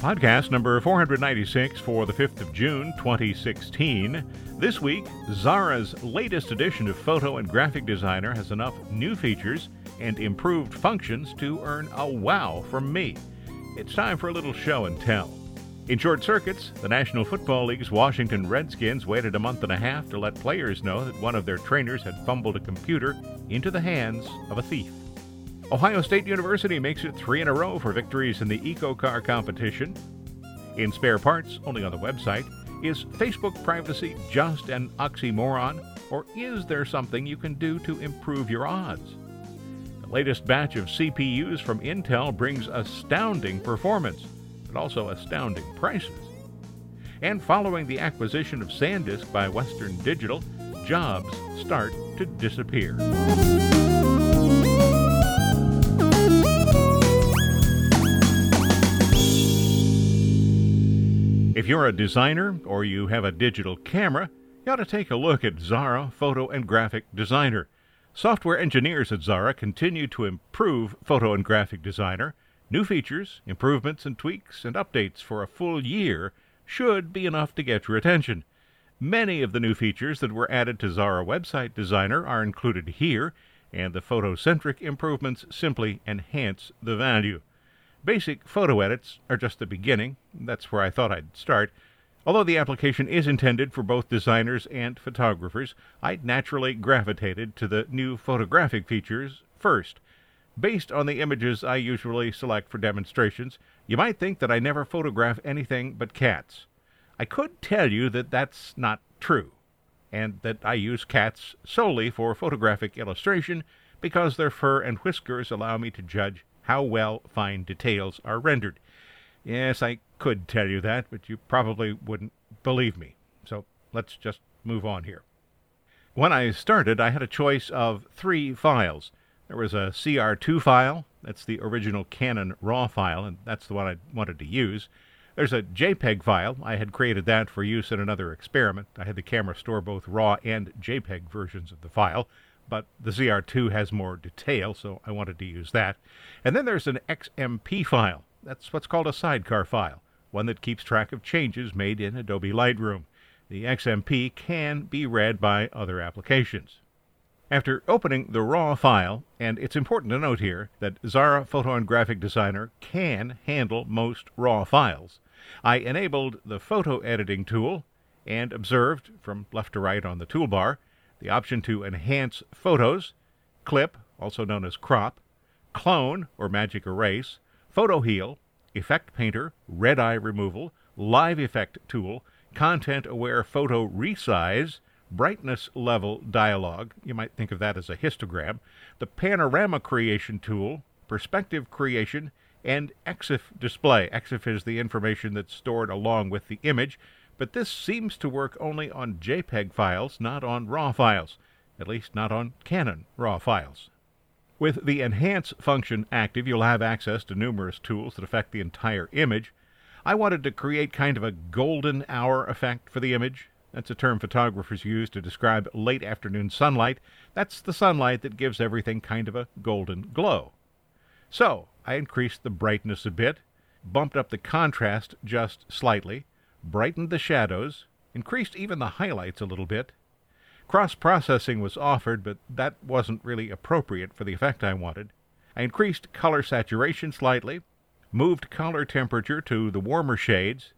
Podcast number 496 for the 5th of June 2016. This week, Xara's latest edition of Photo and Graphic Designer has enough new features and improved functions to earn a wow from me. It's time for a little show and tell. In short circuits, the National Football League's Washington Redskins waited a month and a half to let players know that one of their trainers had fumbled a computer into the hands of a thief. Ohio State University makes it three in a row for victories in the EcoCar competition. In spare parts, only on the website, is Facebook privacy just an oxymoron, or is there something you can do to improve your odds? The latest batch of CPUs from Intel brings astounding performance, but also astounding prices. And following the acquisition of SanDisk by Western Digital, jobs start to disappear. If you're a designer or you have a digital camera, you ought to take a look at Xara Photo and Graphic Designer. Software engineers at Xara continue to improve Photo and Graphic Designer. New features, improvements, and tweaks and updates for a full year should be enough to get your attention. Many of the new features that were added to Xara Website Designer are included here, and the photo-centric improvements simply enhance the value. Basic photo edits are just the beginning. That's where I thought I'd start. Although the application is intended for both designers and photographers, I naturally gravitated to the new photographic features first. Based on the images I usually select for demonstrations, you might think that I never photograph anything but cats. I could tell you that that's not true, and that I use cats solely for photographic illustration because their fur and whiskers allow me to judge how well fine details are rendered. Yes, I could tell you that, but you probably wouldn't believe me. So let's just move on here. When I started, I had a choice of three files. There was a CR2 file, that's the original Canon RAW file, and that's the one I wanted to use. There's a JPEG file. I had created that for use in another experiment. I had the camera store both RAW and JPEG versions of the file but the CR2 has more detail, so I wanted to use that. And then there's an XMP file. That's what's called a sidecar file, one that keeps track of changes made in Adobe Lightroom. The XMP can be read by other applications. After opening the RAW file, and it's important to note here that Xara Photo and Graphic Designer can handle most RAW files, I enabled the photo editing tool and observed, from left to right on the toolbar, the option to enhance photos, clip, also known as crop, clone or magic erase, photo heal, effect painter, red eye removal, live effect tool, content aware photo resize, brightness level dialog, you might think of that as a histogram, the panorama creation tool, perspective creation, and EXIF display. EXIF is the information that's stored along with the image, but this seems to work only on JPEG files, not on RAW files, at least not on Canon RAW files. With the Enhance function active, you'll have access to numerous tools that affect the entire image. I wanted to create kind of a golden hour effect for the image. That's a term photographers use to describe late afternoon sunlight. That's the sunlight that gives everything kind of a golden glow. So, I increased the brightness a bit, bumped up the contrast just slightly, brightened the shadows, increased even the highlights a little bit. Cross processing was offered, but that wasn't really appropriate for the effect I wanted. I increased color saturation slightly, moved color temperature to the warmer shades,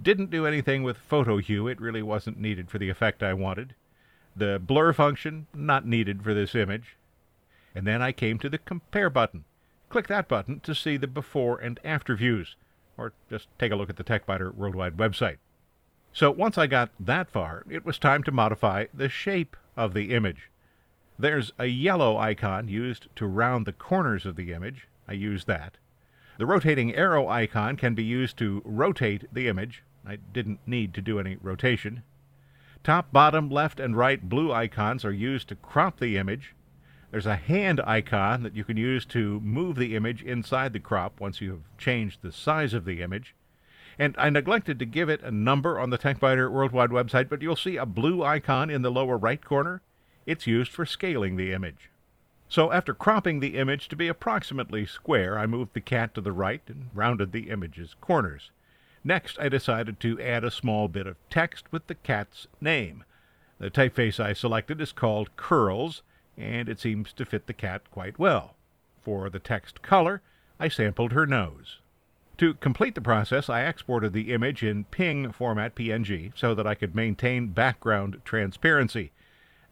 didn't do anything with photo hue, it really wasn't needed for the effect I wanted. The blur function, not needed for this image. And then I came to the compare button. Click that button to see the before and after views or just take a look at the TechByter Worldwide website. So once I got that far, it was time to modify the shape of the image. There's a yellow icon used to round the corners of the image. I use that. The rotating arrow icon can be used to rotate the image. I didn't need to do any rotation. top, bottom, left, and right blue icons are used to crop the image. There's a hand icon that you can use to move the image inside the crop once you have changed the size of the image. And I neglected to give it a number on the TechByter Worldwide website, but you'll see a blue icon in the lower right corner. It's used for scaling the image. So after cropping the image to be approximately square, I moved the cat to the right and rounded the image's corners. Next, I decided to add a small bit of text with the cat's name. The typeface I selected is called Curlz, and it seems to fit the cat quite well. For the text color, I sampled her nose. To complete the process, I exported the image in PNG format PNG so that I could maintain background transparency.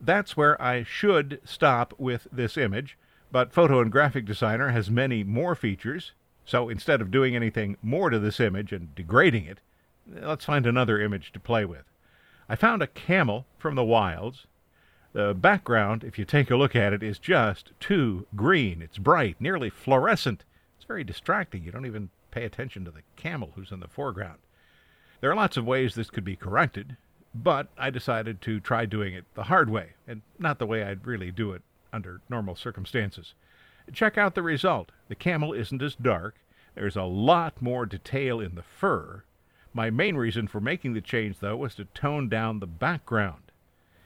That's where I should stop with this image, but Photo and Graphic Designer has many more features, so instead of doing anything more to this image and degrading it, let's find another image to play with. I found a camel from the wilds. The background, if you take a look at it, is just too green. It's bright, nearly fluorescent. It's very distracting. You don't even pay attention to the camel who's in the foreground. There are lots of ways this could be corrected, but I decided to try doing it the hard way, and not the way I'd really do it under normal circumstances. Check out the result. The camel isn't as dark. There's a lot more detail in the fur. My main reason for making the change, though, was to tone down the background.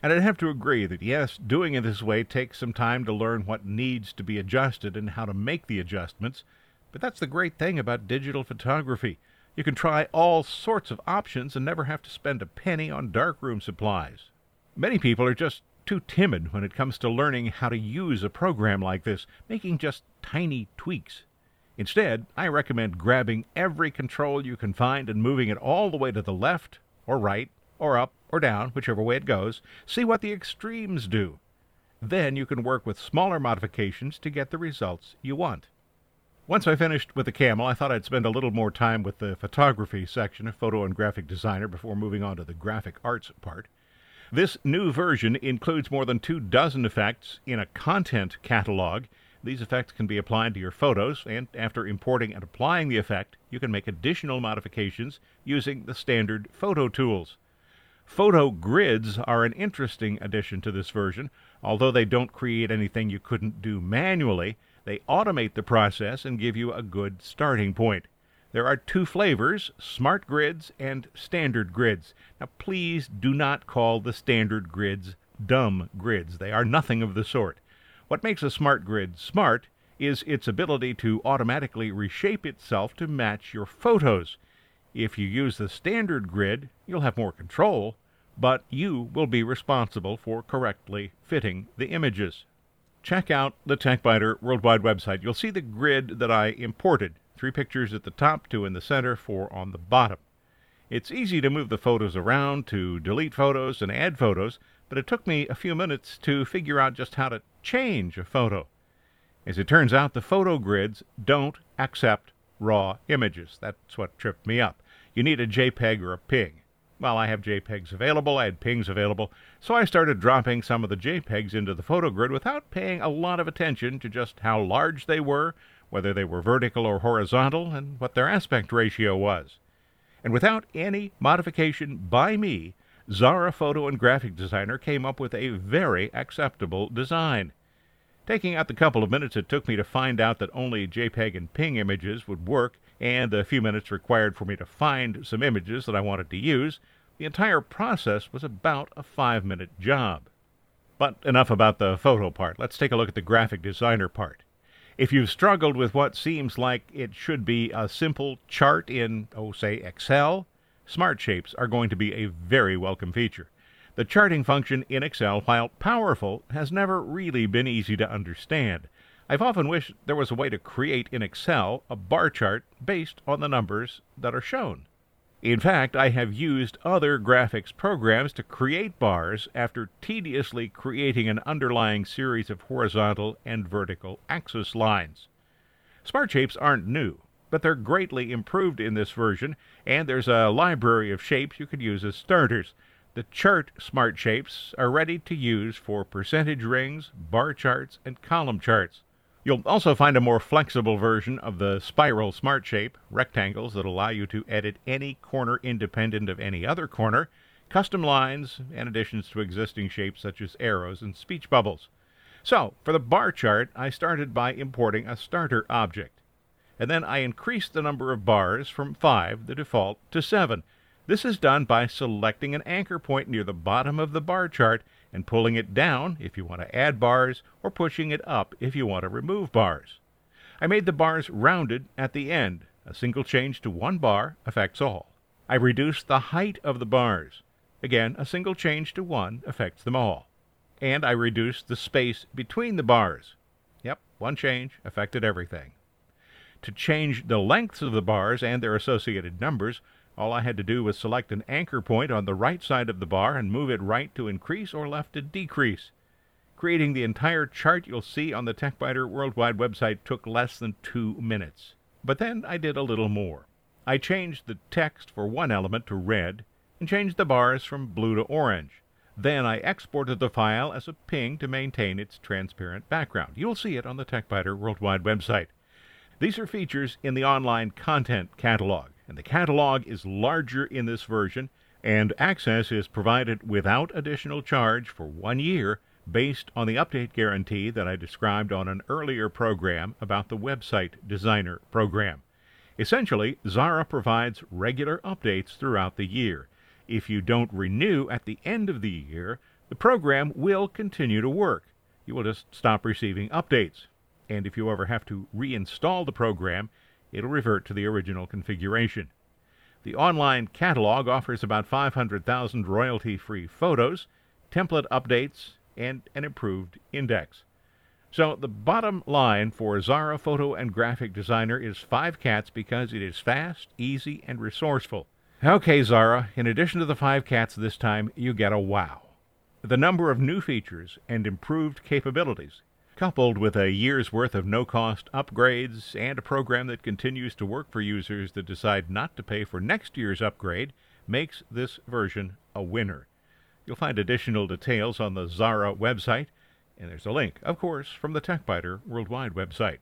And I'd have to agree that, yes, doing it this way takes some time to learn what needs to be adjusted and how to make the adjustments. But that's the great thing about digital photography. You can try all sorts of options and never have to spend a penny on darkroom supplies. Many people are just too timid when it comes to learning how to use a program like this, making just tiny tweaks. Instead, I recommend grabbing every control you can find and moving it all the way to the left, or right, or up, or down, whichever way it goes. See what the extremes do. Then you can work with smaller modifications to get the results you want. Once I finished with the camel, I thought I'd spend a little more time with the photography section of Photo and Graphic Designer before moving on to the graphic arts part. This new version includes more than two dozen effects in a content catalog. These effects can be applied to your photos, and after importing and applying the effect, you can make additional modifications using the standard photo tools. Photo grids are an interesting addition to this version. Although they don't create anything you couldn't do manually, they automate the process and give you a good starting point. There are two flavors, smart grids and standard grids. Now please do not call the standard grids dumb grids. They are nothing of the sort. What makes a smart grid smart is its ability to automatically reshape itself to match your photos. If you use the standard grid, you'll have more control, but you will be responsible for correctly fitting the images. Check out the TechByter Worldwide website. You'll see the grid that I imported Three pictures at the top, two in the center, four on the bottom. It's easy to move the photos around, to delete photos and add photos, but it took me a few minutes to figure out just how to change a photo. As it turns out, the photo grids don't accept raw images. That's what tripped me up. You need a JPEG or a PNG. Well, I have JPEGs available, I had PNGs available, so I started dropping some of the JPEGs into the photo grid without paying a lot of attention to just how large they were whether they were vertical or horizontal, and what their aspect ratio was. And without any modification by me, Xara Photo and Graphic Designer came up with a very acceptable design. Taking out the couple of minutes it took me to find out that only JPEG and PNG images would work, and the few minutes required for me to find some images that I wanted to use, the entire process was about a five minute job. But enough about the photo part. Let's take a look at the graphic designer part. If you've struggled with what seems like it should be a simple chart in, oh, say, Excel, Smart Shapes are going to be a very welcome feature. The charting function in Excel, while powerful, has never really been easy to understand. I've often wished there was a way to create in Excel a bar chart based on the numbers that are shown. In fact, I have used other graphics programs to create bars after tediously creating an underlying series of horizontal and vertical axis lines. Smart shapes aren't new, but they're greatly improved in this version, and there's a library of shapes you could use as starters. The chart smart shapes are ready to use for percentage rings, bar charts, and column charts. You'll also find a more flexible version of the spiral smart shape, rectangles that allow you to edit any corner independent of any other corner. custom lines, and additions to existing shapes such as arrows and speech bubbles. So, for the bar chart, I started by importing a starter object. And then I increased the number of bars from 5, the default, to 7. This is done by selecting an anchor point near the bottom of the bar chart and pulling it down if you want to add bars or pushing it up if you want to remove bars. I made the bars rounded at the end. A single change to one bar affects all. I reduced the height of the bars. Again, a single change to one affects them all. And I reduced the space between the bars. Yep, one change affected everything. To change the lengths of the bars and their associated numbers, all I had to do was select an anchor point on the right side of the bar and move it right to increase or left to decrease. Creating the entire chart you'll see on the TechByter Worldwide website took less than two minutes. But then I did a little more. I changed the text for one element to red and changed the bars from blue to orange. Then I exported the file as a PNG to maintain its transparent background. You'll see it on the TechByter Worldwide website. These are features in the online content catalog, and the catalog is larger in this version, and access is provided without additional charge for one year based on the update guarantee that I described on an earlier program about the Website Designer program. Essentially, Xara provides regular updates throughout the year. If you don't renew at the end of the year, the program will continue to work. You will just stop receiving updates. And if you ever have to reinstall the program, it'll revert to the original configuration. The online catalog offers about 500,000 royalty free photos, template updates, and an improved index. So the bottom line for Xara Photo and Graphic Designer is five cats because it is fast, easy, and resourceful. Okay, Xara, in addition to the five cats this time, you get a wow. The number of new features and improved capabilities, coupled with a year's worth of no cost upgrades and a program that continues to work for users that decide not to pay for next year's upgrade, makes this version a winner. You'll find additional details on the Xara website and there's a link, of course, from the TechByter Worldwide website.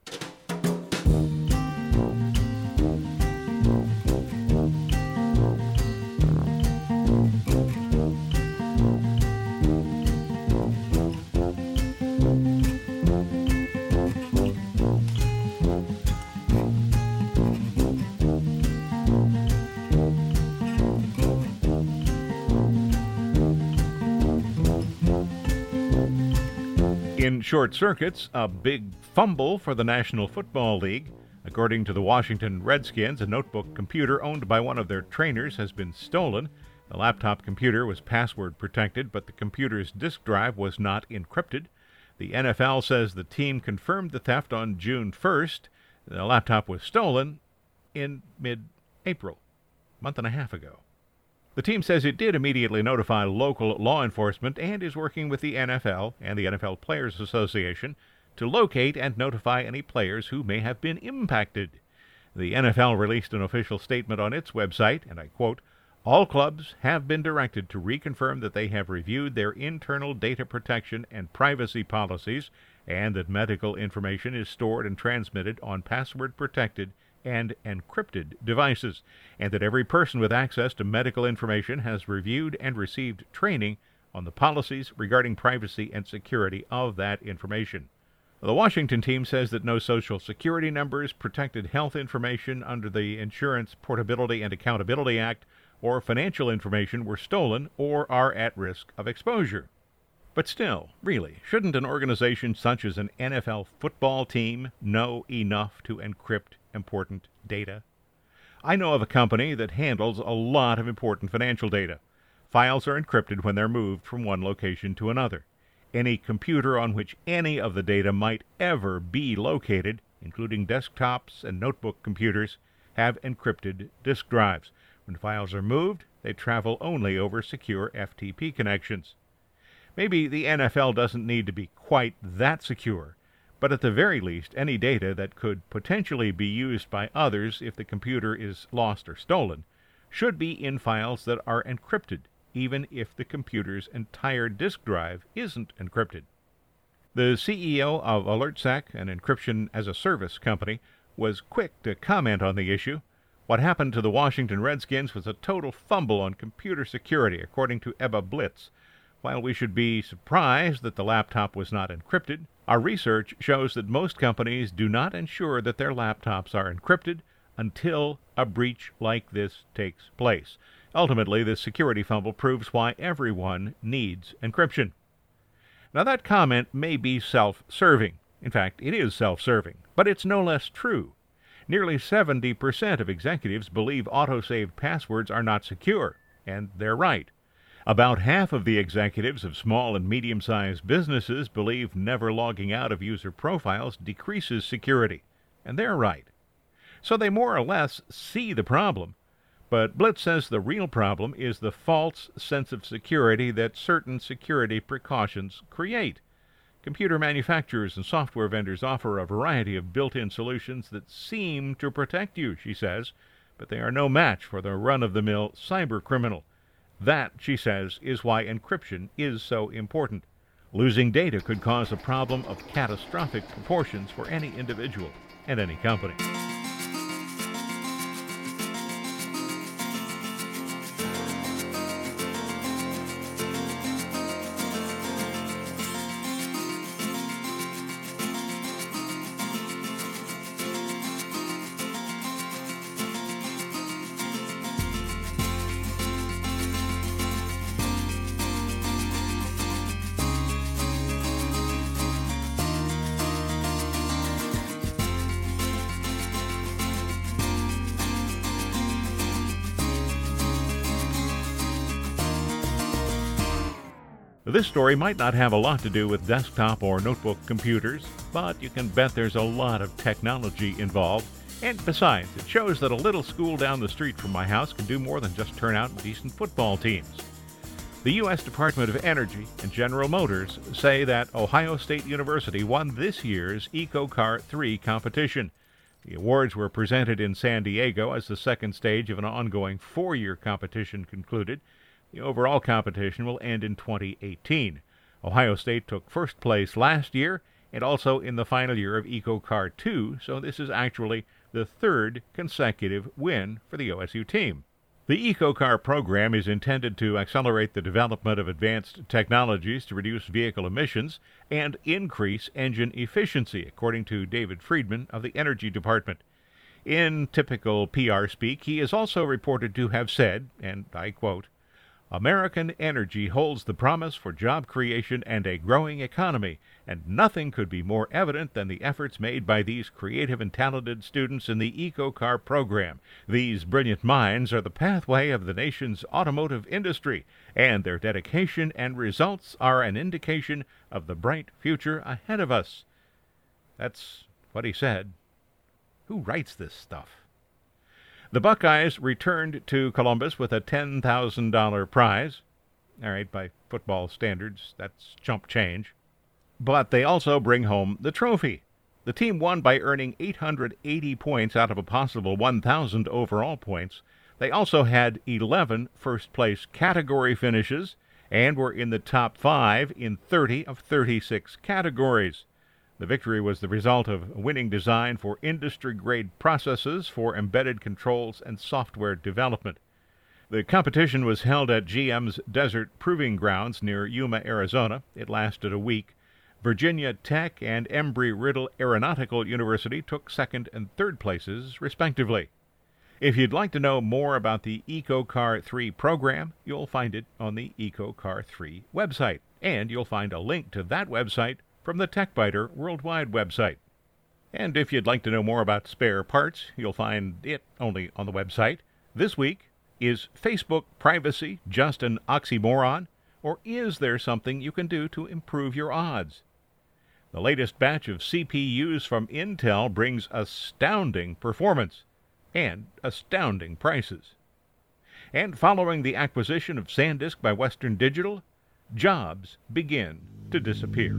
In short circuits, a big fumble for the National Football League. According to the Washington Redskins, a notebook computer owned by one of their trainers has been stolen. The laptop computer was password protected, but the computer's disk drive was not encrypted. The NFL says the team confirmed the theft on June 1st. The laptop was stolen in mid April, a month and a half ago. The team says it did immediately notify local law enforcement and is working with the NFL and the NFL Players Association to locate and notify any players who may have been impacted. The NFL released an official statement on its website, and I quote, all clubs have been directed to reconfirm that they have reviewed their internal data protection and privacy policies and that medical information is stored and transmitted on password protected and encrypted devices, and that every person with access to medical information has reviewed and received training on the policies regarding privacy and security of that information. The Washington team says that no social security numbers, protected health information under the Insurance Portability and Accountability Act, or financial information were stolen or are at risk of exposure. But still, really, shouldn't an organization such as an NFL football team know enough to encrypt important data? I know of a company that handles a lot of important financial data. Files are encrypted when they're moved from one location to another. Any computer on which any of the data might ever be located, including desktops and notebook computers, have encrypted disk drives. When files are moved, they travel only over secure FTP connections. Maybe the NFL doesn't need to be quite that secure, but at the very least, any data that could potentially be used by others if the computer is lost or stolen should be in files that are encrypted, even if the computer's entire disk drive isn't encrypted. The CEO of AlertSec, an encryption as a service company, was quick to comment on the issue. What happened to the Washington Redskins was a total fumble on computer security, according to Ebba Blitz. While we should be surprised that the laptop was not encrypted, our research shows that most companies do not ensure that their laptops are encrypted until a breach like this takes place. Ultimately, this security fumble proves why everyone needs encryption. Now, that comment may be self serving. In fact, it is self serving, but it's no less true. Nearly 70% of executives believe autosaved passwords are not secure, and they're right. About half of the executives of small and medium sized businesses believe never logging out of user profiles decreases security, and they're right. So they more or less see the problem. But Blitz says the real problem is the false sense of security that certain security precautions create. Computer manufacturers and software vendors offer a variety of built in solutions that seem to protect you, she says, but they are no match for the run of the mill cyber criminal. That, she says, is why encryption is so important. Losing data could cause a problem of catastrophic proportions for any individual and any company. This story might not have a lot to do with desktop or notebook computers, but you can bet there's a lot of technology involved. And besides, it shows that a little school down the street from my house can do more than just turn out decent football teams. The U.S. Department of Energy and General Motors say that Ohio State University won this year's EcoCar 3 competition. The awards were presented in San Diego as the second stage of an ongoing four year competition concluded. The overall competition will end in 2018. Ohio State took first place last year and also in the final year of EcoCar 2, so this is actually the third consecutive win for the OSU team. The EcoCar program is intended to accelerate the development of advanced technologies to reduce vehicle emissions and increase engine efficiency, according to David Friedman of the Energy Department. In typical PR speak, he is also reported to have said, and I quote, American energy holds the promise for job creation and a growing economy, and nothing could be more evident than the efforts made by these creative and talented students in the EcoCar program. These brilliant minds are the pathway of the nation's automotive industry, and their dedication and results are an indication of the bright future ahead of us. That's what he said. Who writes this stuff? The Buckeyes returned to Columbus with a $10,000 prize. All right, by football standards, that's chump change. But they also bring home the trophy. The team won by earning 880 points out of a possible 1,000 overall points. They also had 11 first place category finishes and were in the top five in 30 of 36 categories. The victory was the result of winning design for industry grade processes for embedded controls and software development. The competition was held at GM's Desert Proving Grounds near Yuma, Arizona. It lasted a week. Virginia Tech and Embry Riddle Aeronautical University took second and third places, respectively. If you'd like to know more about the EcoCar 3 program, you'll find it on the EcoCar 3 website. And you'll find a link to that website from the TechByter Worldwide website. And if you'd like to know more about spare parts, you'll find it only on the website. This week, is Facebook privacy just an oxymoron, or is there something you can do to improve your odds? The latest batch of CPUs from Intel brings astounding performance and astounding prices. And following the acquisition of SanDisk by Western Digital, jobs begin to disappear.